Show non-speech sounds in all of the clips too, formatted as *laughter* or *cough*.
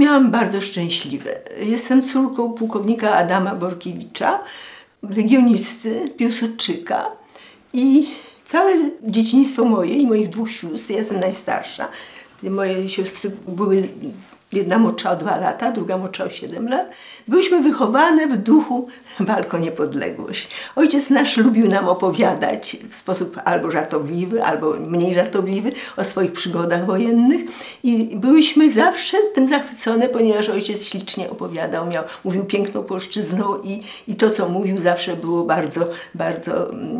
Miałam bardzo szczęśliwe. Jestem córką pułkownika Adama Borkiewicza, legionisty Piłsudczyka i całe dzieciństwo moje i moich dwóch sióstr, ja jestem najstarsza, moje siostry były Jedna młodsza o dwa lata, druga młodsza o siedem lat. Byłyśmy wychowane w duchu walk o niepodległość. Ojciec nasz lubił nam opowiadać w sposób albo żartobliwy, albo mniej żartobliwy o swoich przygodach wojennych i byłyśmy zawsze tym zachwycone, ponieważ ojciec ślicznie opowiadał, miał, mówił piękną polszczyzną i, i to, co mówił zawsze było bardzo, bardzo mm,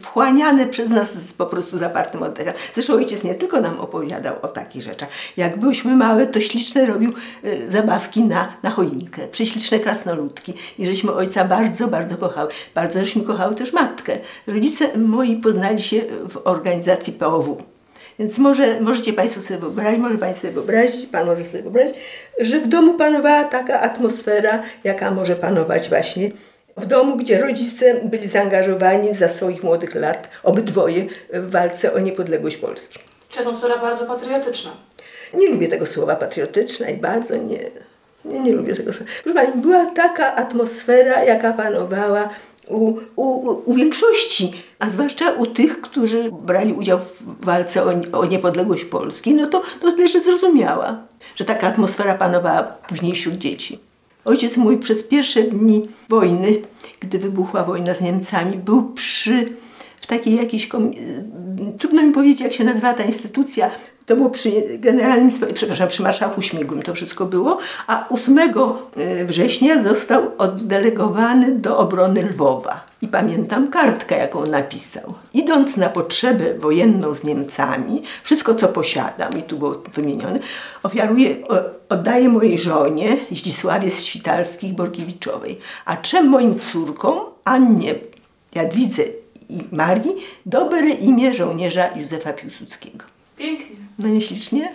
wchłaniane przez nas z po prostu zapartym oddechem. Zresztą ojciec nie tylko nam opowiadał o takich rzeczach. Jak byłyśmy małe, to śliczne robił y, zabawki na, na choinkę, prześliczne krasnoludki. I żeśmy ojca bardzo, bardzo kochały. Bardzo żeśmy kochały też matkę. Rodzice moi poznali się w organizacji POW. Więc może, możecie Państwo sobie wyobrazić, może Państwo sobie wyobrazić, Pan może sobie wyobrazić, że w domu panowała taka atmosfera, jaka może panować właśnie w domu, gdzie rodzice byli zaangażowani za swoich młodych lat, obydwoje, w walce o niepodległość Polski. Czy atmosfera bardzo patriotyczna? Nie lubię tego słowa patriotyczna i bardzo nie, nie, nie lubię tego słowa. Proszę Pani, była taka atmosfera, jaka panowała u, u, u większości, a zwłaszcza u tych, którzy brali udział w walce o, o niepodległość Polski, no to, to też zrozumiała, że taka atmosfera panowała później wśród dzieci. Ojciec mój przez pierwsze dni wojny, gdy wybuchła wojna z Niemcami, był przy w takiej jakiejś, trudno mi powiedzieć jak się nazywa ta instytucja, to było przy generalnym, przepraszam, przy marszałku Śmigłym to wszystko było, a 8 e, września został oddelegowany do obrony Lwowa. I pamiętam kartkę, jaką napisał. Idąc na potrzebę wojenną z Niemcami, wszystko co posiadam, i tu było wymienione, ofiaruję, oddaję mojej żonie, Zdzisławie z Świtalskich Borkiewiczowej, a trzem moim córkom, Annie, Jadwidze i Marii, dobre imię żołnierza Józefa Piłsudskiego. Pięknie. No nieślicznie?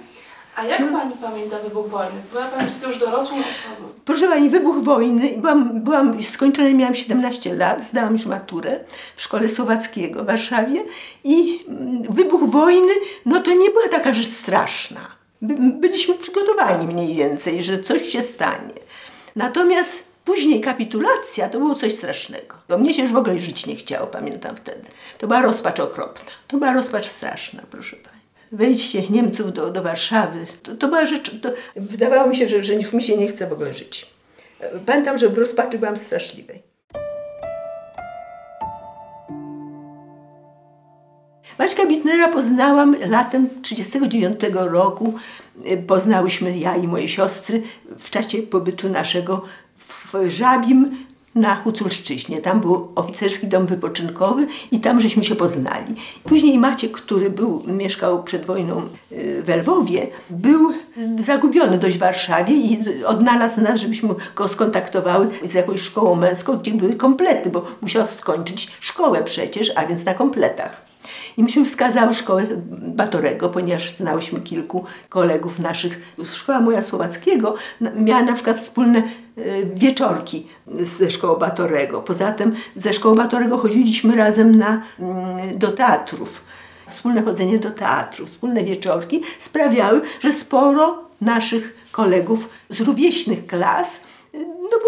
A jak. Pani pamięta wybuch wojny? Była Pani wtedy już dorosłą osobą. Proszę Pani, wybuch wojny, byłam, byłam skończona, miałam 17 lat, zdałam już maturę w szkole słowackiego w Warszawie i mm, wybuch wojny, no to nie była taka rzecz straszna. Byliśmy przygotowani mniej więcej, że coś się stanie. Natomiast później kapitulacja to było coś strasznego. Bo mnie się już w ogóle żyć nie chciało, pamiętam wtedy. To była rozpacz okropna. To była rozpacz straszna, proszę Pani wejście Niemców do, do Warszawy, to, to była rzecz, to wydawało mi się, że, że już mi się nie chce w ogóle żyć. Pamiętam, że w rozpaczy byłam straszliwej. Maćka Bitnera poznałam latem 1939 roku. Poznałyśmy ja i moje siostry w czasie pobytu naszego w Żabim na Huculszczyźnie. Tam był oficerski dom wypoczynkowy i tam żeśmy się poznali. Później Maciek, który był, mieszkał przed wojną y, w Lwowie, był zagubiony dość w Warszawie i odnalazł nas, żebyśmy go skontaktowały z jakąś szkołą męską, gdzie były komplety, bo musiał skończyć szkołę przecież, a więc na kompletach. I myśmy wskazały szkołę Batorego, ponieważ znałyśmy kilku kolegów naszych. Szkoła moja Słowackiego miała na przykład wspólne y, wieczorki ze szkołą Batorego. Poza tym ze szkołą Batorego chodziliśmy razem na, mm, do teatrów. Wspólne chodzenie do teatru, wspólne wieczorki sprawiały, że sporo naszych kolegów z rówieśnych klas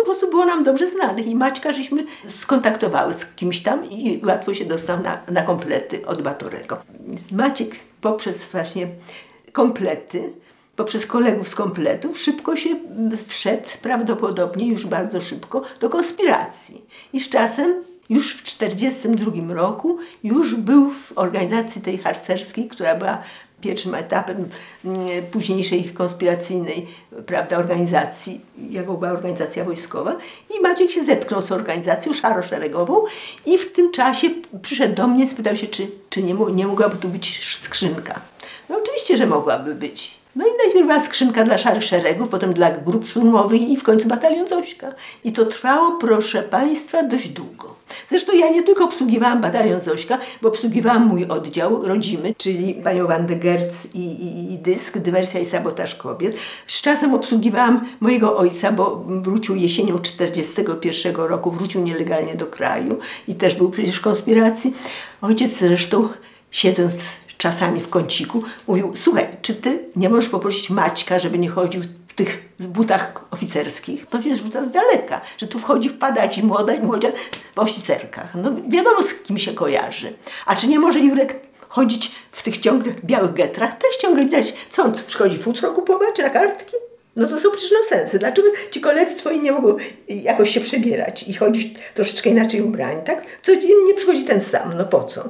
prostu było nam dobrze znanych i Maćka żeśmy skontaktowały z kimś tam i łatwo się dostał na, na komplety od Batorego. Maciek poprzez właśnie komplety, poprzez kolegów z kompletów szybko się wszedł, prawdopodobnie już bardzo szybko, do konspiracji. I z czasem już w 1942 roku już był w organizacji tej harcerskiej, która była pierwszym etapem mm, późniejszej konspiracyjnej prawda, organizacji, jaką była organizacja wojskowa. I Maciek się zetknął z organizacją szaro-szeregową i w tym czasie przyszedł do mnie, spytał się, czy, czy nie, nie mogłaby tu być skrzynka. No oczywiście, że mogłaby być. No i najpierw była skrzynka dla szarych szeregów, potem dla grup szturmowych i w końcu batalion Zośka. I to trwało, proszę Państwa, dość długo. Zresztą ja nie tylko obsługiwałam batalion Zośka, bo obsługiwałam mój oddział rodzimy, czyli panią Wandę Gerc i, i, i dysk, dywersja i sabotaż kobiet. Z czasem obsługiwałam mojego ojca, bo wrócił jesienią 41 roku, wrócił nielegalnie do kraju i też był przecież w konspiracji. Ojciec zresztą siedząc czasami w kąciku, mówił, słuchaj, czy ty nie możesz poprosić Maćka, żeby nie chodził w tych butach oficerskich? To się rzuca z daleka, że tu wchodzi, wpada jakiś młoda, młodzież w oficerkach. No wiadomo, z kim się kojarzy. A czy nie może Jurek chodzić w tych ciągle białych getrach? Też ciągle widać, co on przychodzi futro kupować, na kartki? No to są przecież sensy. Dlaczego ci koledzy twoi nie mogą jakoś się przebierać i chodzić troszeczkę inaczej ubrani, tak? Codziennie przychodzi ten sam, no po co?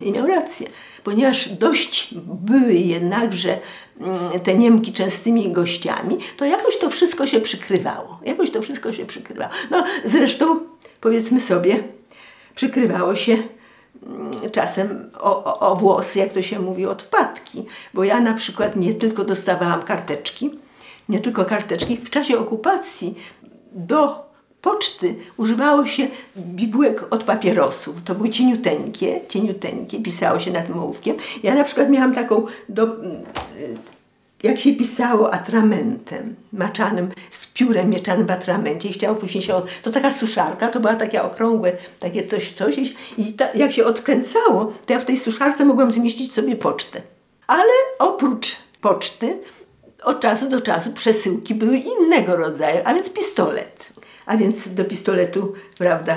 I miał rację, ponieważ dość były jednakże mm, te Niemki częstymi gościami, to jakoś to wszystko się przykrywało. Jakoś to wszystko się przykrywało. No zresztą, powiedzmy sobie, przykrywało się mm, czasem o, o, o włosy, jak to się mówi, od wpadki. Bo ja na przykład nie tylko dostawałam karteczki, nie tylko karteczki. W czasie okupacji do poczty używało się bibułek od papierosów. To były cieniuteńkie, cieniuteńkie, pisało się nad ołówkiem. Ja na przykład miałam taką, do, jak się pisało atramentem maczanym, z piórem mieczanym w atramencie i chciało później się, to taka suszarka, to była takie okrągłe, takie coś, coś i ta, jak się odkręcało, to ja w tej suszarce mogłam zmieścić sobie pocztę. Ale oprócz poczty od czasu do czasu przesyłki były innego rodzaju, a więc pistolet. A więc do pistoletu, prawda,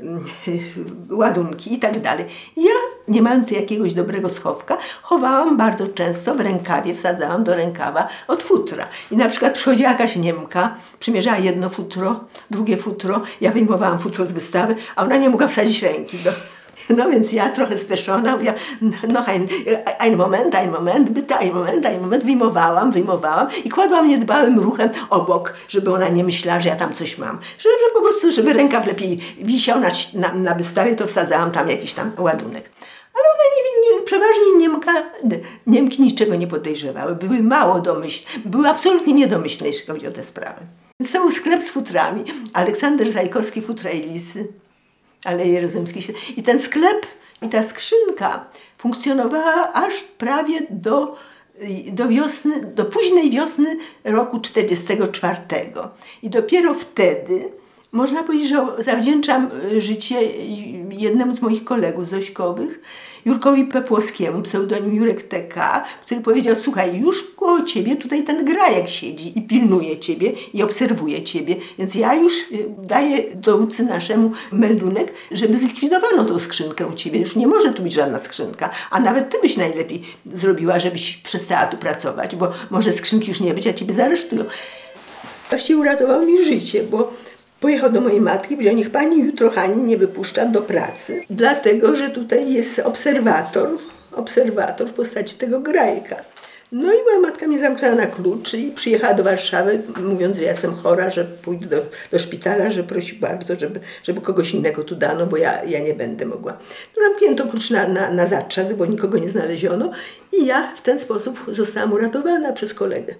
mm, *laughs* ładunki i tak dalej. Ja, nie mając jakiegoś dobrego schowka, chowałam bardzo często w rękawie, wsadzałam do rękawa od futra. I na przykład przychodziła jakaś Niemka, przymierzała jedno futro, drugie futro, ja wyjmowałam futro z wystawy, a ona nie mogła wsadzić ręki do, *laughs* no więc ja trochę spieszona, mówię, no ein, ein moment, ein moment, bitte, ein moment, ein moment, wyjmowałam, wyjmowałam i kładłam niedbałym ruchem obok, żeby ona nie myślała, że ja tam coś mam. Żeby po prostu, żeby rękaw lepiej wisiał na, na, na wystawie, to wsadzałam tam jakiś tam ładunek. Ale one nie, nie, przeważnie Niemka, Niemki niczego nie podejrzewały, były mało domyślne, były absolutnie niedomyślne, jeśli chodzi o te sprawy. Był sklep z futrami. Aleksander Zajkowski, futra i lisy. Aleje Jerozymskiej. I ten sklep i ta skrzynka funkcjonowała aż prawie do, do wiosny, do późnej wiosny roku 44. I dopiero wtedy można powiedzieć, że zawdzięczam życie jednemu z moich kolegów zośkowych, Jurkowi Pepłowskiemu, pseudonim Jurek TK, który powiedział, słuchaj, już koło ciebie tutaj ten grajek siedzi i pilnuje ciebie i obserwuje ciebie, więc ja już y, daję dowódcy naszemu meldunek, żeby zlikwidowano tą skrzynkę u ciebie. Już nie może tu być żadna skrzynka, a nawet ty byś najlepiej zrobiła, żebyś przestała tu pracować, bo może skrzynki już nie być, a ciebie zaresztują. Właściwie uratował mi życie, bo Pojechał do mojej matki powiedział, niech pani jutro Hani nie wypuszcza do pracy, dlatego że tutaj jest obserwator, obserwator w postaci tego grajka. No i moja matka mnie zamknęła na klucz i przyjechała do Warszawy, mówiąc, że ja jestem chora, że pójdę do, do szpitala, że prosi bardzo, żeby, żeby kogoś innego tu dano, bo ja, ja nie będę mogła. No, zamknięto klucz na, na, na zatrzas, bo nikogo nie znaleziono i ja w ten sposób zostałam uratowana przez kolegę.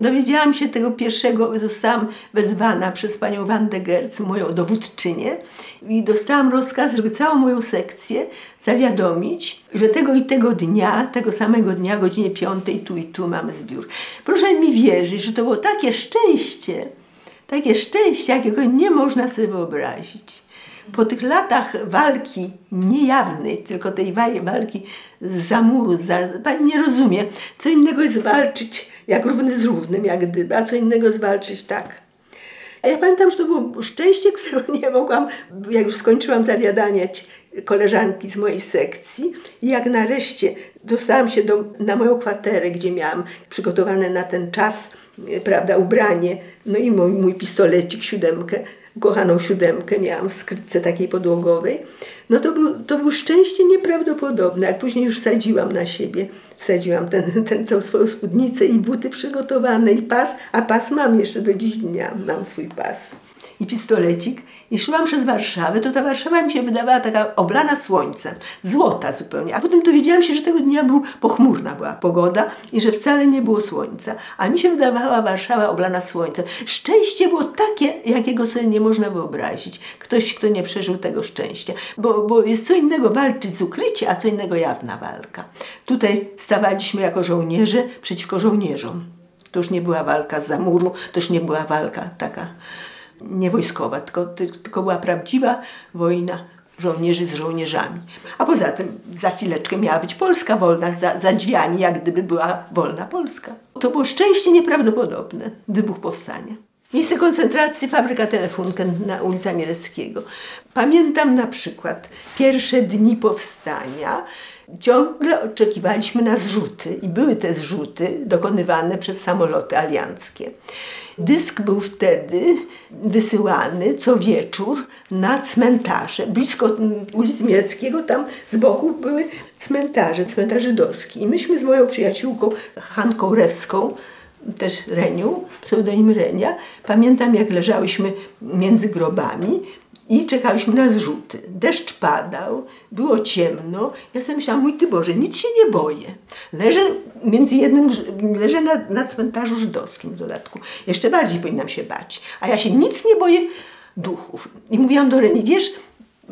Dowiedziałam się tego pierwszego, zostałam wezwana przez panią Wandę Gerc, moją dowódczynię i dostałam rozkaz, żeby całą moją sekcję zawiadomić, że tego i tego dnia, tego samego dnia, godzinie piątej, tu i tu mamy zbiór. Proszę mi wierzyć, że to było takie szczęście, takie szczęście, jakiego nie można sobie wyobrazić. Po tych latach walki niejawnej, tylko tej walki z zamuru, za, pani nie rozumie, co innego jest walczyć jak równy z równym, jak gdyby, a co innego zwalczyć tak. A ja pamiętam, że to było szczęście, *laughs* którego nie mogłam, jak już skończyłam zawiadaniać koleżanki z mojej sekcji i jak nareszcie dostałam się do, na moją kwaterę, gdzie miałam przygotowane na ten czas, prawda, ubranie, no i mój, mój pistolecik, siódemkę, kochaną siódemkę miałam w skrytce takiej podłogowej, no to był, to był szczęście nieprawdopodobne. Jak później już sadziłam na siebie, sadziłam ten, ten, swoją spódnicę i buty przygotowane i pas, a pas mam jeszcze do dziś dnia, mam swój pas i pistolecik i szłam przez Warszawę, to ta Warszawa mi się wydawała taka oblana słońcem, złota zupełnie. A potem dowiedziałam się, że tego dnia był pochmurna była pogoda i że wcale nie było słońca. A mi się wydawała Warszawa oblana słońcem. Szczęście było takie, jakiego sobie nie można wyobrazić. Ktoś, kto nie przeżył tego szczęścia. Bo, bo jest co innego walczyć z ukryciem, a co innego jawna walka. Tutaj stawaliśmy jako żołnierze przeciwko żołnierzom. To już nie była walka z zamuru, to już nie była walka taka nie wojskowa, tylko, tylko była prawdziwa wojna żołnierzy z żołnierzami. A poza tym za chwileczkę miała być Polska wolna, za, za drzwiami, jak gdyby była wolna Polska. To było szczęście nieprawdopodobne, wybuch powstania. Miejsce koncentracji fabryka Telefunken na ulicy Miereckiego. Pamiętam na przykład pierwsze dni powstania. Ciągle oczekiwaliśmy na zrzuty i były te zrzuty dokonywane przez samoloty alianckie. Dysk był wtedy wysyłany co wieczór na cmentarze. Blisko ulicy Miereckiego, tam z boku były cmentarze, cmentarze żydowski. I myśmy z moją przyjaciółką Hanką Rewską, też Renią, pseudonim Renia, pamiętam jak leżałyśmy między grobami i czekałyśmy na zrzuty. Deszcz padał, było ciemno. Ja sobie myślałam, mój Ty Boże, nic się nie boję. Leżę między jednym, leżę na, na cmentarzu żydowskim w dodatku. Jeszcze bardziej powinnam się bać. A ja się nic nie boję duchów. I mówiłam do Reni, wiesz,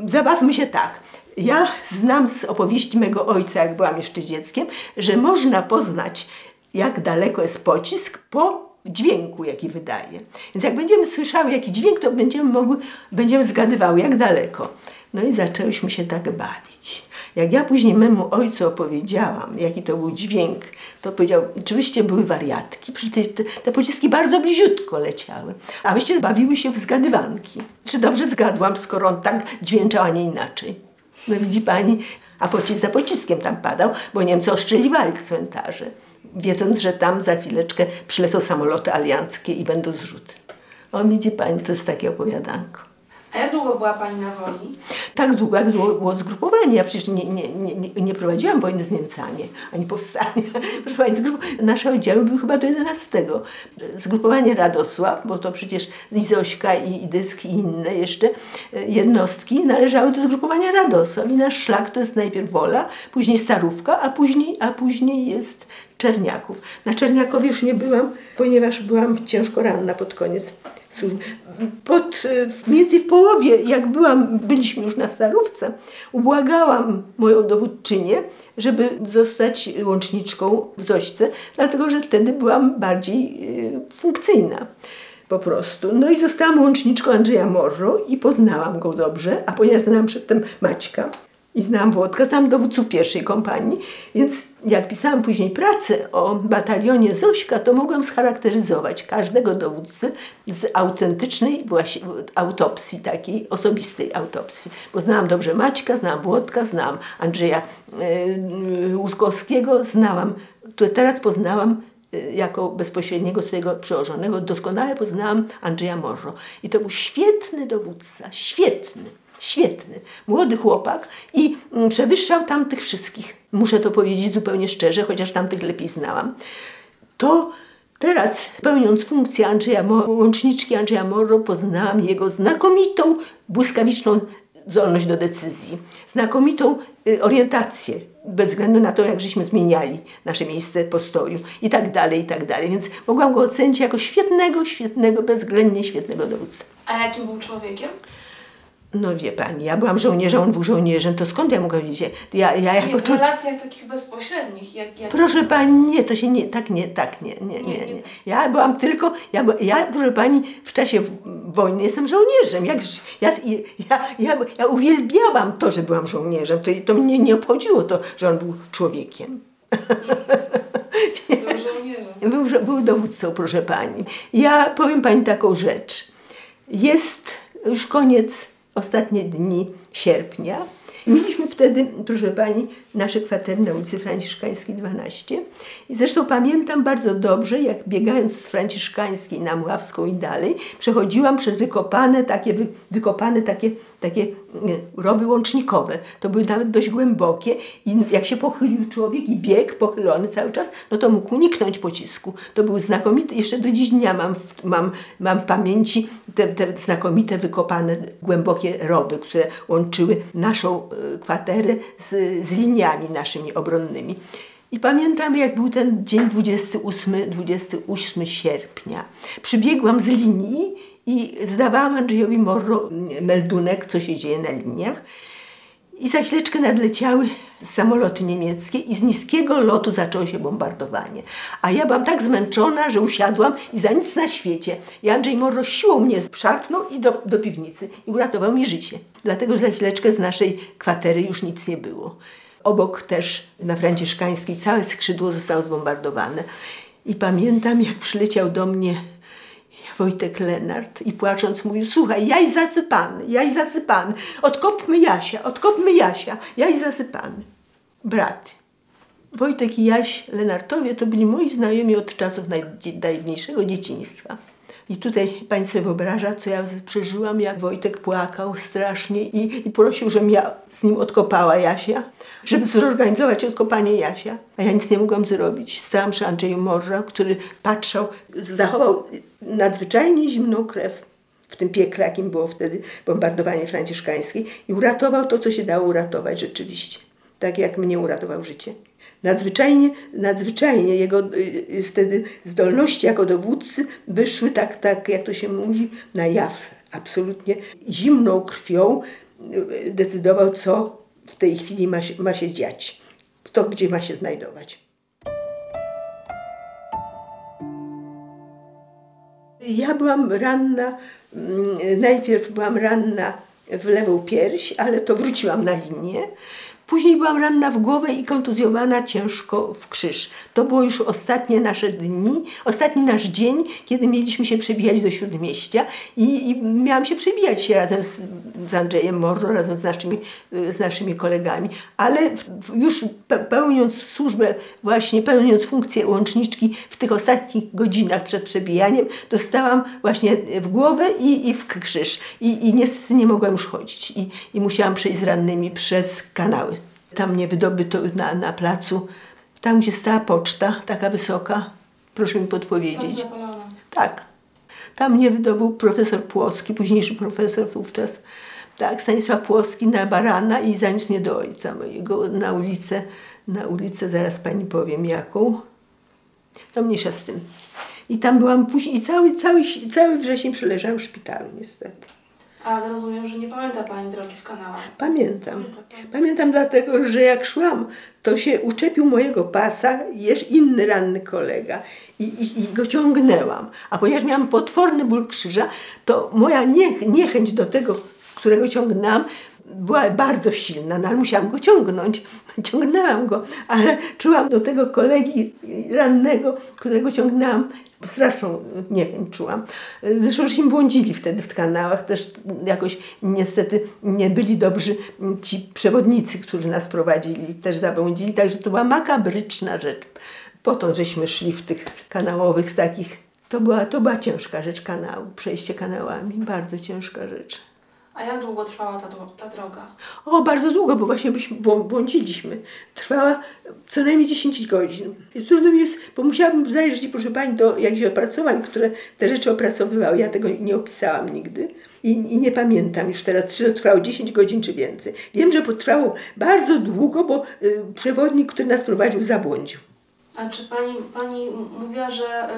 zabawmy się tak. Ja znam z opowieści mego ojca, jak byłam jeszcze dzieckiem, że można poznać, jak daleko jest pocisk po dźwięku, jaki wydaje. Więc jak będziemy słyszały jakiś dźwięk, to będziemy mogły, będziemy zgadywały, jak daleko. No i zaczęłyśmy się tak bawić. Jak ja później memu ojcu opowiedziałam, jaki to był dźwięk, to powiedział, oczywiście były wariatki, przecież te, te pociski bardzo bliziutko leciały, a myście bawiły się w zgadywanki. Czy dobrze zgadłam, skoro on tak dźwięczał, a nie inaczej? No widzi pani, a pocisk za pociskiem tam padał, bo Niemcy oszczeliwali cmentarze wiedząc, że tam za chwileczkę przylecą samoloty alianckie i będą zrzuty. O, widzi Pani, to jest takie opowiadanko. A jak długo była Pani na woli? Tak długo, jak było zgrupowanie. Ja przecież nie, nie, nie, nie prowadziłam wojny z Niemcami, ani powstania. *laughs* Proszę Pani, nasze oddziały były chyba do 11. Zgrupowanie Radosław, bo to przecież i Zośka, i, i Dysk, i inne jeszcze e, jednostki należały do zgrupowania Radosław. I nasz szlak to jest najpierw Wola, później Starówka, a później, a później jest Czerniaków. Na Czerniakowie już nie byłam, ponieważ byłam ciężko ranna pod koniec Pod, między w połowie, jak byłam, byliśmy już na starówce, ubłagałam moją dowódczynię, żeby zostać łączniczką w Zośce, dlatego że wtedy byłam bardziej y, funkcyjna po prostu. No i zostałam łączniczką Andrzeja Morro i poznałam go dobrze, a ponieważ znałam przedtem Maćka, i znałam Włodka, znałam dowódców pierwszej kompanii, więc jak pisałam później pracę o batalionie Zośka, to mogłam scharakteryzować każdego dowódcę z autentycznej właśnie autopsji, takiej osobistej autopsji. Bo znałam dobrze Maćka, znałam Włodka, znałam Andrzeja Łuskowskiego, znałam, to teraz poznałam e, jako bezpośredniego swojego przełożonego, doskonale poznałam Andrzeja Morro. I to był świetny dowódca, świetny świetny, młody chłopak i mm, przewyższał tamtych wszystkich. Muszę to powiedzieć zupełnie szczerze, chociaż tamtych lepiej znałam. To teraz, pełniąc funkcję Andrzeja, łączniczki Andrzeja Morro, poznałam jego znakomitą, błyskawiczną zdolność do decyzji, znakomitą y, orientację, bez względu na to, jak żeśmy zmieniali nasze miejsce postoju i tak dalej, i tak dalej. Więc mogłam go ocenić jako świetnego, świetnego, bezwzględnie świetnego dowódcę. A jakim był człowiekiem? No wie pani, ja byłam żołnierzem, on był żołnierzem, to skąd ja mogłam wiedzieć? Ja, ja jako nie, w relacjach takich bezpośrednich. Jak, jak... Proszę pani, nie, to się nie, tak nie, tak nie, nie, nie. nie. Ja byłam tylko, ja, ja proszę pani, w czasie wojny jestem żołnierzem. Jak, ja, ja, ja, ja uwielbiałam to, że byłam żołnierzem. To, to mnie nie obchodziło to, że on był człowiekiem. Był, *laughs* był dowódcą, proszę pani. Ja powiem pani taką rzecz. Jest już koniec ostatnie dni sierpnia. Mieliśmy wtedy, proszę Pani, nasze kwatery na ulicy Franciszkańskiej 12. I zresztą pamiętam bardzo dobrze, jak biegając z Franciszkańskiej na Mławską i dalej, przechodziłam przez wykopane takie, wykopane takie, takie rowy łącznikowe. To były nawet dość głębokie i jak się pochylił człowiek i biegł pochylony cały czas, no to mógł uniknąć pocisku. To był znakomity, jeszcze do dziś dnia mam mam, mam w pamięci te, te znakomite wykopane głębokie rowy, które łączyły naszą e, kwaterę z, z liniami naszymi obronnymi. I pamiętam, jak był ten dzień 28, 28 sierpnia. Przybiegłam z linii i zdawałam Andrzejowi Morro meldunek, co się dzieje na liniach. I za chwileczkę nadleciały samoloty niemieckie i z niskiego lotu zaczęło się bombardowanie. A ja byłam tak zmęczona, że usiadłam i za nic na świecie. I Andrzej Morro siłą mnie szarpnął i do, do piwnicy i uratował mi życie. Dlatego za chwileczkę z naszej kwatery już nic nie było. Obok też na Franciszkańskiej całe skrzydło zostało zbombardowane. I pamiętam, jak przyleciał do mnie Wojtek Lenart i płacząc mówił, słuchaj, jaś zasypany, jaś zasypany, odkopmy Jasia, odkopmy Jasia, jaś zasypany. Brat. Wojtek i Jaś Lenartowie to byli moi znajomi od czasów najdawniejszego dzieciństwa. I tutaj pani sobie wyobraża, co ja przeżyłam, jak Wojtek płakał strasznie i, i prosił, żebym ja z nim odkopała Jasia, żeby zorganizować odkopanie Jasia. A ja nic nie mogłam zrobić. Stałam przy Andrzeju Morza, który patrzał, zachował nadzwyczajnie zimną krew w tym piekle, jakim było wtedy bombardowanie franciszkańskie i uratował to, co się dało uratować rzeczywiście. Tak jak mnie uratował życie. Nadzwyczajnie, nadzwyczajnie jego y, y, wtedy zdolności jako dowódcy wyszły tak, tak, jak to się mówi, na jaw. Absolutnie zimną krwią y, decydował, co w tej chwili ma się, ma się dziać. Kto gdzie ma się znajdować. Ja byłam ranna, mm, najpierw byłam ranna w lewą pierś, ale to wróciłam na linię. Później byłam ranna w głowę i kontuzjowana ciężko w krzyż. To było już ostatnie nasze dni, ostatni nasz dzień, kiedy mieliśmy się przebijać do Śródmieścia i, i miałam się przebijać się razem z, z Andrzejem Morro, razem z naszymi, z naszymi kolegami. Ale już pełniąc służbę, właśnie pełniąc funkcję łączniczki w tych ostatnich godzinach przed przebijaniem, dostałam właśnie w głowę i, i w krzyż. I, I niestety nie mogłam już chodzić i, i musiałam przejść z rannymi przez kanały. Tam mnie wydobyto na, na placu, tam gdzie stała poczta, taka wysoka. Proszę mi podpowiedzieć. Tak. Tam mnie wydobył profesor Płoski, późniejszy profesor wówczas. Tak, Stanisław Płoski na barana i zaniósł mnie do ojca mojego na ulicę, na ulicę, zaraz pani powiem jaką. To mniejsza z tym. I tam byłam później i cały, cały, cały wrzesień przeleżałam w szpitalu niestety. Ale rozumiem, że nie pamięta Pani drogi w kanałach. Pamiętam. Pamiętam dlatego, że jak szłam, to się uczepił mojego pasa jeszcze inny ranny kolega i, i, i go ciągnęłam. A ponieważ miałam potworny ból krzyża, to moja niech, niechęć do tego, którego ciągnęłam, była bardzo silna, no ale musiałam go ciągnąć. *laughs* Ciągnęłam go, ale czułam do tego kolegi rannego, którego ciągnęłam, straszną niechęć czułam. Zresztą żeśmy błądzili wtedy w kanałach, też jakoś niestety nie byli dobrzy ci przewodnicy, którzy nas prowadzili, też zabłądzili, także to była makabryczna rzecz. Potem żeśmy szli w tych kanałowych takich, to była, to była ciężka rzecz kanału, przejście kanałami, bardzo ciężka rzecz. A jak długo trwała ta, ta droga? O, bardzo długo, bo właśnie byśmy błądziliśmy. Trwała co najmniej 10 godzin. I trudno mi jest, bo musiałabym zajrzeć, proszę Pani, do jakichś opracowań, które te rzeczy opracowywały. Ja tego nie opisałam nigdy. I, I, nie pamiętam już teraz, czy to trwało 10 godzin, czy więcej. Wiem, że potrwało bardzo długo, bo y, przewodnik, który nas prowadził, zabłądził. A czy pani, pani mówiła, że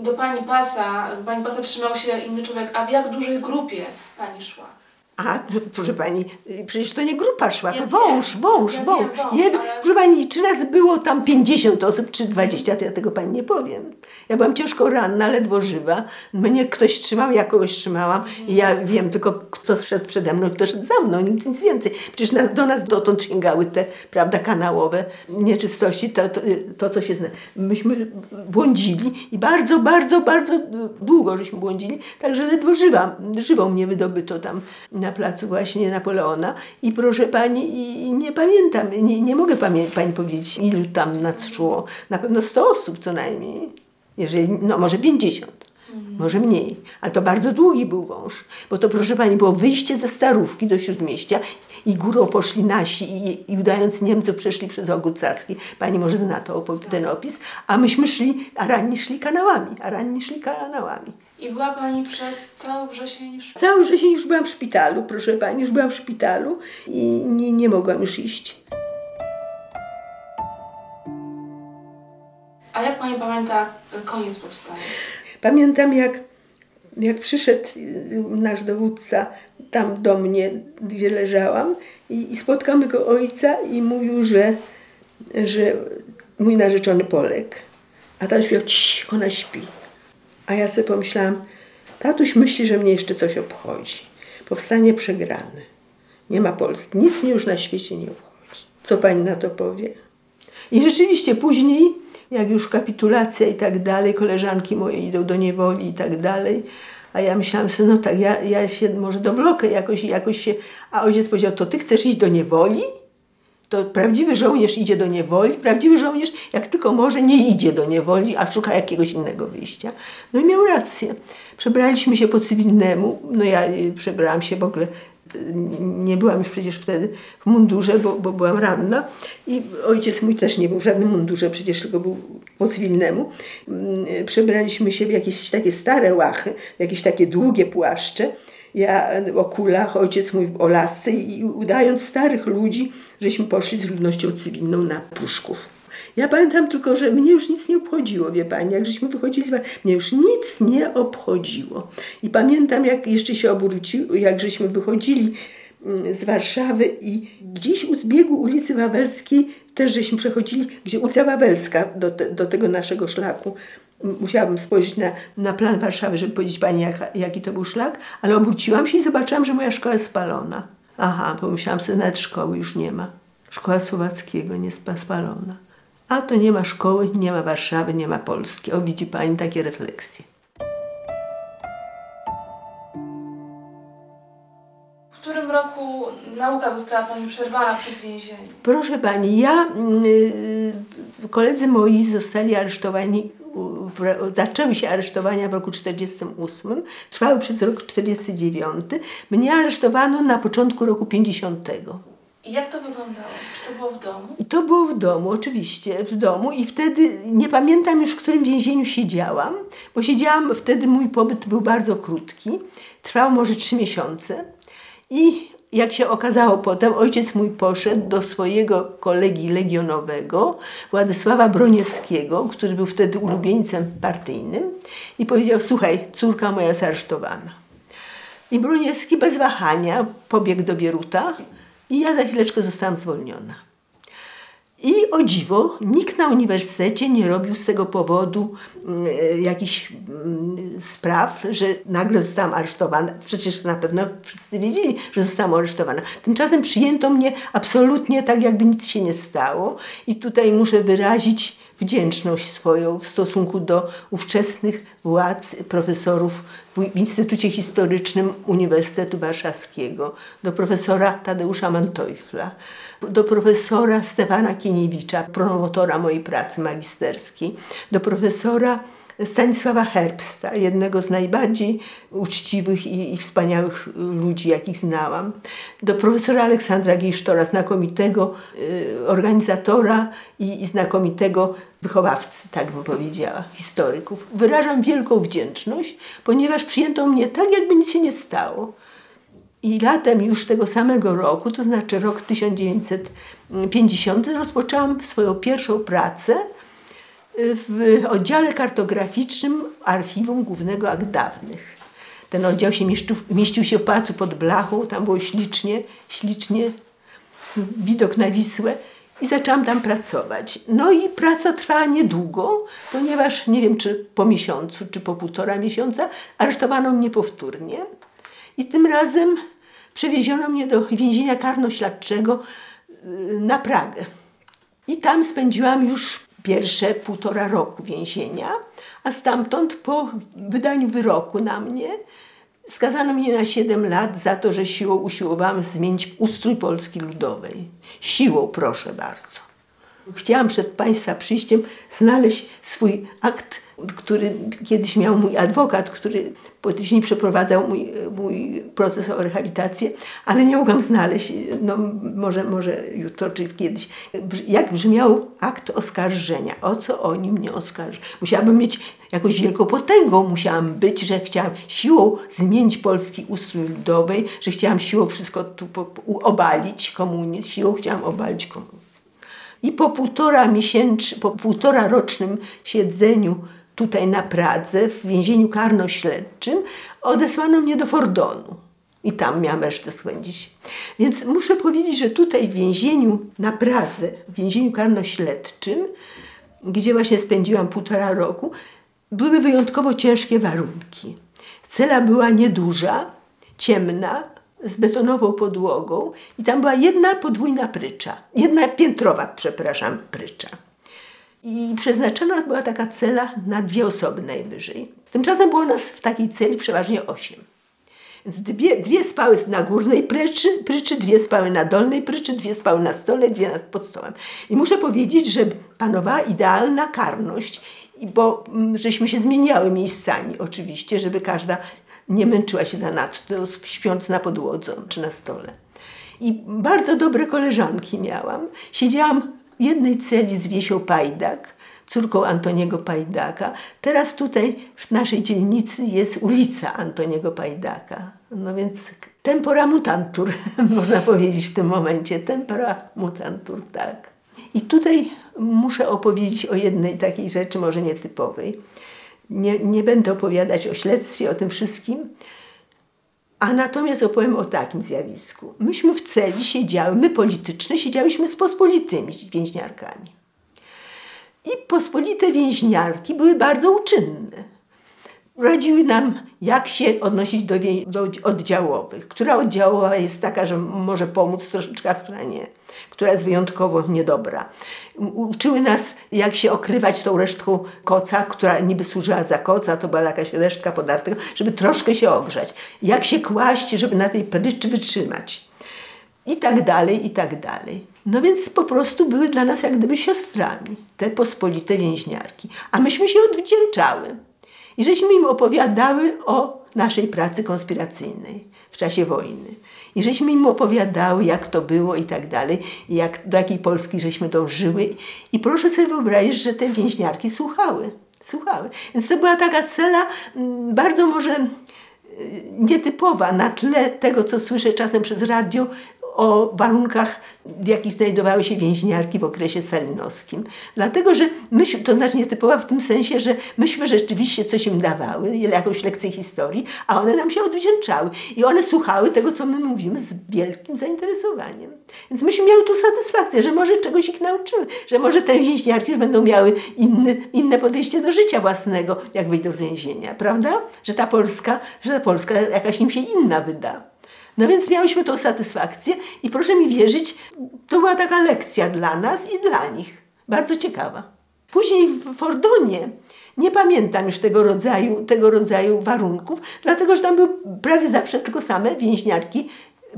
y, do pani pasa, pani pasa trzymał się inny człowiek, a w jak dużej grupie pani szła? A, proszę pani, przecież to nie grupa szła, to wąż, wąż, ja wąż. Jed. Proszę pani, czy nas było tam 50 osób, czy 20, to ja tego pani nie powiem. Ja byłam ciężko ranna, ledwo żywa. Mnie ktoś trzymał, ja kogoś trzymałam i ja wiem tylko, kto szedł przede mną, kto szedł za mną, nic, nic więcej. Przecież nas, do nas dotąd sięgały te, prawda, kanałowe nieczystości, to, to, to co się zna. Myśmy błądzili i bardzo, bardzo, bardzo długo żeśmy błądzili, także ledwo żywa, żywą mnie wydobyto tam na na placu właśnie Napoleona i proszę pani, i nie pamiętam, nie, nie mogę pamię- pani powiedzieć, ilu tam nas szło. Na pewno 100 osób co najmniej, jeżeli, no może 50. Może mniej, ale to bardzo długi był wąż, bo to proszę Pani było wyjście ze Starówki do Śródmieścia i górą poszli nasi i, i udając Niemców przeszli przez Ogód Saski. Pani może zna to, ten opis, a myśmy szli, a ranni szli kanałami, a ranni szli kanałami. I była Pani przez cały wrzesień w szpitalu? Cały wrzesień już byłam w szpitalu, proszę Pani, już byłam w szpitalu i nie, nie mogłam już iść. A jak Pani pamięta koniec powstania? Pamiętam, jak, jak przyszedł nasz dowódca tam do mnie, gdzie leżałam i, i spotkał mego ojca i mówił, że, że mój narzeczony Polek. A tam śpiewał, ona śpi. A ja sobie pomyślałam, tatuś myśli, że mnie jeszcze coś obchodzi. Powstanie przegrane. Nie ma Polski. Nic mnie już na świecie nie obchodzi. Co pani na to powie? I rzeczywiście później, jak już kapitulacja i tak dalej, koleżanki moje idą do niewoli i tak dalej, a ja myślałam sobie, no tak, ja, ja się może dowlokę jakoś, jakoś się... A ojciec powiedział, to ty chcesz iść do niewoli? To prawdziwy żołnierz idzie do niewoli, prawdziwy żołnierz jak tylko może nie idzie do niewoli, a szuka jakiegoś innego wyjścia. No i miał rację. Przebraliśmy się po cywilnemu, no ja y, przebrałam się w ogóle nie byłam już przecież wtedy w mundurze, bo, bo byłam ranna i ojciec mój też nie był w żadnym mundurze, przecież tylko był po cywilnemu. Mm, przebraliśmy się w jakieś takie stare łachy, w jakieś takie długie płaszcze. Ja o kulach, ojciec mój o lasce i udając starych ludzi, żeśmy poszli z ludnością cywilną na Pruszków. Ja pamiętam tylko, że mnie już nic nie obchodziło, wie pani, jak żeśmy wychodzili z mnie już nic nie obchodziło. I pamiętam, jak jeszcze się obróciło, jak żeśmy wychodzili z Warszawy i gdzieś u zbiegu ulicy Wawelskiej też żeśmy przechodzili, gdzie ulica Wawelska do, te, do tego naszego szlaku. Musiałabym spojrzeć na, na plan Warszawy, żeby powiedzieć pani, jak, jaki to był szlak, ale obróciłam się i zobaczyłam, że moja szkoła jest spalona. Aha, pomyślałam sobie, nawet szkoły już nie ma. Szkoła Słowackiego nie spalona. A to nie ma szkoły, nie ma Warszawy, nie ma Polski. O, widzi Pani takie refleksje. W którym roku nauka została Pani przerwana przez więzienie? Proszę Pani, ja, yy, koledzy moi zostali aresztowani w, zaczęły się aresztowania w roku 48, trwały przez rok 49. Mnie aresztowano na początku roku 50. I jak to wyglądało? Czy to było w domu? To było w domu, oczywiście, w domu i wtedy nie pamiętam już, w którym więzieniu siedziałam, bo siedziałam, wtedy mój pobyt był bardzo krótki, trwał może trzy miesiące i jak się okazało potem, ojciec mój poszedł do swojego kolegi legionowego, Władysława Broniewskiego, który był wtedy ulubieńcem partyjnym i powiedział, słuchaj, córka moja zaresztowana. I Broniewski bez wahania pobiegł do Bieruta, i ja za chwileczkę zostałam zwolniona. I o dziwo, nikt na uniwersytecie nie robił z tego powodu y, jakichś y, spraw, że nagle zostałam aresztowana. Przecież na pewno wszyscy wiedzieli, że zostałam aresztowana. Tymczasem przyjęto mnie absolutnie tak, jakby nic się nie stało. I tutaj muszę wyrazić wdzięczność swoją w stosunku do ówczesnych władz, profesorów w Instytucie Historycznym Uniwersytetu Warszawskiego, do profesora Tadeusza Manteuffla, do profesora Stefana Kieniewicza, promotora mojej pracy magisterskiej, do profesora Stanisława Herbsta, jednego z najbardziej uczciwych i, i, wspaniałych ludzi, jakich znałam, do profesora Aleksandra Gisztora, znakomitego y, organizatora i, i znakomitego wychowawcy, tak bym powiedziała, historyków. Wyrażam wielką wdzięczność, ponieważ przyjęto mnie tak, jakby nic się nie stało. I latem już tego samego roku, to znaczy rok 1950, rozpoczęłam swoją pierwszą pracę w oddziale kartograficznym Archiwum Głównego Akt Dawnych. Ten oddział się mieścił, mieścił się w Pałacu pod Blachą, tam było ślicznie, ślicznie, widok na Wisłę i zaczęłam tam pracować. No i praca trwała niedługo, ponieważ nie wiem czy po miesiącu, czy po półtora miesiąca aresztowano mnie powtórnie i tym razem przewieziono mnie do więzienia karno-śladczego y, na Pragę. I tam spędziłam już pierwsze półtora roku więzienia, a stamtąd po wydaniu wyroku na mnie skazano mnie na 7 lat za to, że siłą usiłowałam zmienić ustrój Polski Ludowej. Siłą, proszę bardzo. Chciałam przed Państwa przyjściem znaleźć swój akt który kiedyś miał mój adwokat, który później przeprowadzał mój, mój proces o rehabilitację, ale nie mogłam znaleźć, no może, może jutro czy kiedyś, jak brzmiał akt oskarżenia, o co oni mnie oskarżą. Musiałabym mieć jakąś wielką potęgą, musiałam być, że chciałam siłą zmienić polski ustrój ludowej, że chciałam siłą wszystko tu obalić komunizm, siłą chciałam obalić komunizm. I po półtora miesięcy, po półtora rocznym siedzeniu tutaj na Pradze, w więzieniu karno-śledczym, odesłano mnie do Fordonu. I tam miałam resztę spędzić. Więc muszę powiedzieć, że tutaj w więzieniu na Pradze, w więzieniu karno-śledczym, gdzie właśnie spędziłam półtora roku, były wyjątkowo ciężkie warunki. Cela była nieduża, ciemna, z betonową podłogą i tam była jedna podwójna prycza, jedna piętrowa, przepraszam, prycza. I przeznaczona była taka cela na dwie osoby najwyżej. Tymczasem było nas w takiej celi przeważnie osiem. Więc dwie, dwie spały na górnej pryczy, pryczy, dwie spały na dolnej pryczy, dwie spały na stole, dwie pod stołem. I muszę powiedzieć, że panowała idealna karność, bo mm, żeśmy się zmieniały miejscami oczywiście, żeby każda nie męczyła się zanadto, śpiąc na podłodze czy na stole. I bardzo dobre koleżanki miałam. Siedziałam jednej celi z Wiesią Pajdak, córką Antoniego Pajdaka. Teraz tutaj w naszej dzielnicy jest ulica Antoniego Pajdaka. No więc tempora mutantur, *laughs* można powiedzieć w tym momencie. Tempora mutantur, tak. I tutaj muszę opowiedzieć o jednej takiej rzeczy, może nietypowej. Nie, nie będę opowiadać o śledztwie, o tym wszystkim, a natomiast opowiem o takim zjawisku. Myśmy w celi siedziały, my polityczne, siedziałyśmy z pospolitymi więźniarkami. I pospolite więźniarki były bardzo uczynne radziły nam, jak się odnosić do, do oddziałowych. Która oddziałowa jest taka, że może pomóc troszeczkę, a która nie. Która jest wyjątkowo niedobra. Uczyły nas, jak się okrywać tą resztką koca, która niby służyła za koca, to była jakaś resztka podartego, żeby troszkę się ogrzać. Jak się kłaść, żeby na tej pryczy wytrzymać. I tak dalej, i tak dalej. No więc po prostu były dla nas jak gdyby siostrami, te pospolite więźniarki. A myśmy się odwdzięczały. I żeśmy im opowiadały o naszej pracy konspiracyjnej w czasie wojny. I żeśmy im opowiadały, jak to było i tak dalej, jak, do jakiej Polski żeśmy dążyły. I proszę sobie wyobrazić, że te więźniarki słuchały. Słuchały. Więc to była taka cela mm, bardzo może y, nietypowa na tle tego, co słyszę czasem przez radio o warunkach, w jakich znajdowały się więźniarki w okresie salinowskim. Dlatego, że myśmy, to znaczy nietypowa w tym sensie, że myśmy rzeczywiście coś im dawały, jakąś lekcję historii, a one nam się odwdzięczały. I one słuchały tego, co my mówimy z wielkim zainteresowaniem. Więc myśmy miały tu satysfakcję, że może czegoś ich nauczyły, że może te więźniarki już będą miały inny, inne podejście do życia własnego, jak wyjdą z więzienia, prawda? Że ta Polska, że ta Polska jakaś im się inna wyda. No więc miałyśmy tą satysfakcję i proszę mi wierzyć, to była taka lekcja dla nas i dla nich. Bardzo ciekawa. Później w Fordonie nie pamiętam już tego rodzaju, tego rodzaju warunków, dlatego że tam były prawie zawsze tylko same więźniarki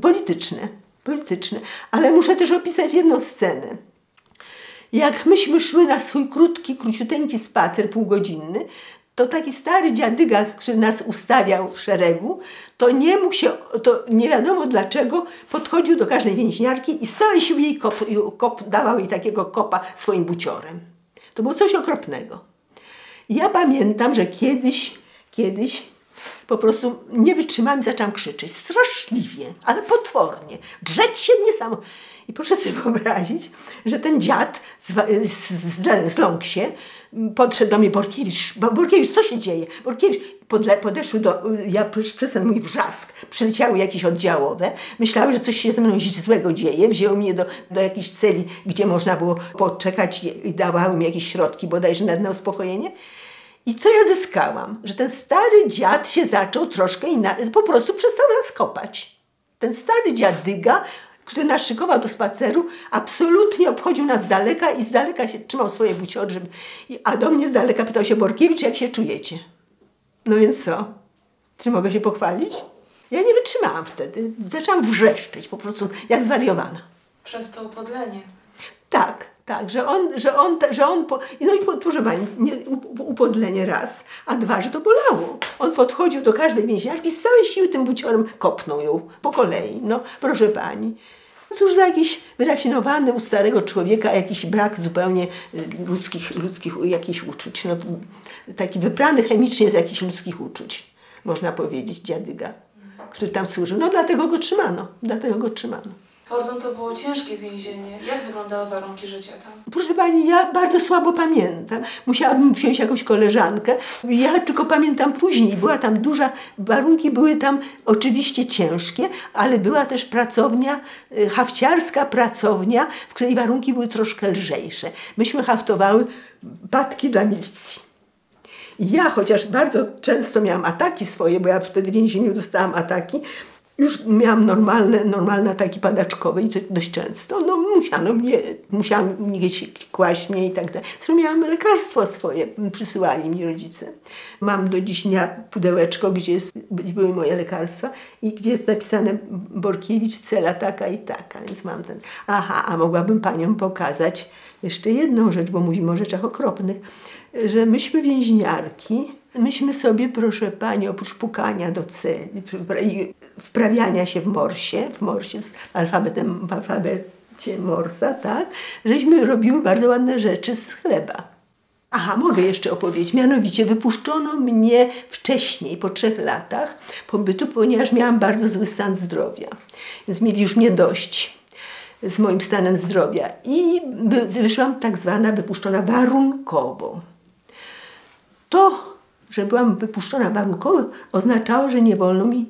polityczne. polityczne. Ale muszę też opisać jedną scenę. Jak myśmy szły na swój krótki, króciuteńki spacer półgodzinny, to taki stary dziadyga, który nas ustawiał w szeregu, to nie mógł się, to nie wiadomo dlaczego, podchodził do każdej więźniarki i z całej siły jej kop, kop, dawał jej takiego kopa swoim buciorem. To było coś okropnego. Ja pamiętam, że kiedyś, kiedyś po prostu nie wytrzymałam i zaczęłam krzyczeć. Straszliwie, ale potwornie. Drzeć się niesamowicie. I proszę sobie wyobrazić, że ten dziad z, z, z, podszedł do mnie Borkiewicz. Borkiewicz, co się dzieje? Borkiewicz, podle, podeszły do, ja przez ten mój wrzask, przyleciały jakieś oddziałowe, myślały, że coś się ze mną złego dzieje, wzięły mnie do, do jakiejś celi, gdzie można było poczekać i dawały mi jakieś środki bodajże na, na uspokojenie. I co ja zyskałam? Że ten stary dziad się zaczął troszkę inaczej, po prostu przestał nas kopać. Ten stary dziadyga który nas szykował do spaceru, absolutnie obchodził nas z daleka i z daleka się trzymał swoje buciory, żeby... a do mnie z daleka pytał się Borkiewicz, jak się czujecie? No więc co? Czy mogę się pochwalić? Ja nie wytrzymałam wtedy. Zaczęłam wrzeszczeć po prostu jak zwariowana. Przez to upodlenie. Tak, tak, że on, że on, że on, po, no i proszę pani, nie, upodlenie raz, a dwa, że to bolało. On podchodził do każdej więźniarki z całej siły tym buciorem kopnął ją po kolei, no proszę pani. Cóż za jakiś wyrafinowany u starego człowieka jakiś brak zupełnie y, ludzkich, ludzkich jakichś uczuć. No, taki wyprany chemicznie z jakichś ludzkich uczuć, można powiedzieć, dziadyga, który tam służył. No dlatego go trzymano, dlatego go trzymano. Hordon to było ciężkie więzienie. Jak wyglądały warunki życia tam? Proszę pani, ja bardzo słabo pamiętam. Musiałabym wziąć jakąś koleżankę. Ja tylko pamiętam później. Była tam duża, warunki były tam oczywiście ciężkie, ale była też pracownia, y, hafciarska pracownia, w której warunki były troszkę lżejsze. Myśmy haftowały patki dla milicji. Ja, chociaż bardzo często miałam ataki swoje, bo ja wtedy w więzieniu dostałam ataki, już miałam normalne, normalne ataki padaczkowe i to dość często. No musiano mnie, musiałam gdzieś kłaść mnie i tak dalej. Zresztą miałam lekarstwo swoje, przysyłali mi rodzice. Mam do dziś dnia pudełeczko, gdzie jest, były moje lekarstwa i gdzie jest napisane Borkiewicz, cela taka i taka, więc mam ten. Aha, a mogłabym paniom pokazać jeszcze jedną rzecz, bo mówimy o rzeczach okropnych, że myśmy więźniarki, myśmy sobie, proszę pani, oprócz pukania do celi i wprawiania się w morsie, w morsie z alfabetem, w alfabecie morsa, tak, żeśmy robiły bardzo ładne rzeczy z chleba. Aha, mogę jeszcze opowiedzieć. Mianowicie wypuszczono mnie wcześniej, po trzech latach pobytu, ponieważ miałam bardzo zły stan zdrowia. Więc mieli już mnie dość z moim stanem zdrowia. I wyszłam tak zwana wypuszczona warunkowo. To, że byłam wypuszczona warunkowo, oznaczało, że nie wolno mi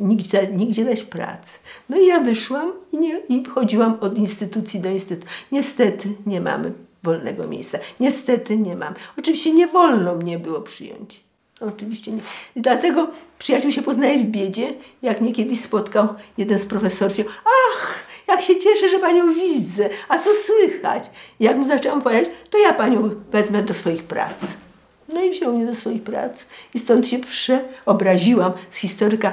nigdzie, nigdzie dać pracy. No i ja wyszłam i, nie, i chodziłam od instytucji do instytucji. Niestety nie mamy wolnego miejsca. Niestety nie mam. Oczywiście nie wolno mnie było przyjąć. Oczywiście nie. I dlatego przyjaciół się poznaje w biedzie. Jak mnie kiedyś spotkał jeden z profesorów, ach, jak się cieszę, że panią widzę, a co słychać? I jak mu zaczęłam powiedzieć, to ja panią wezmę do swoich prac. No i wziął mnie do swoich prac i stąd się przeobraziłam z historyka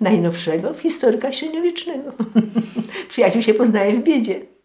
najnowszego w historyka średniowiecznego. *laughs* Przyjaciół się poznaje w biedzie.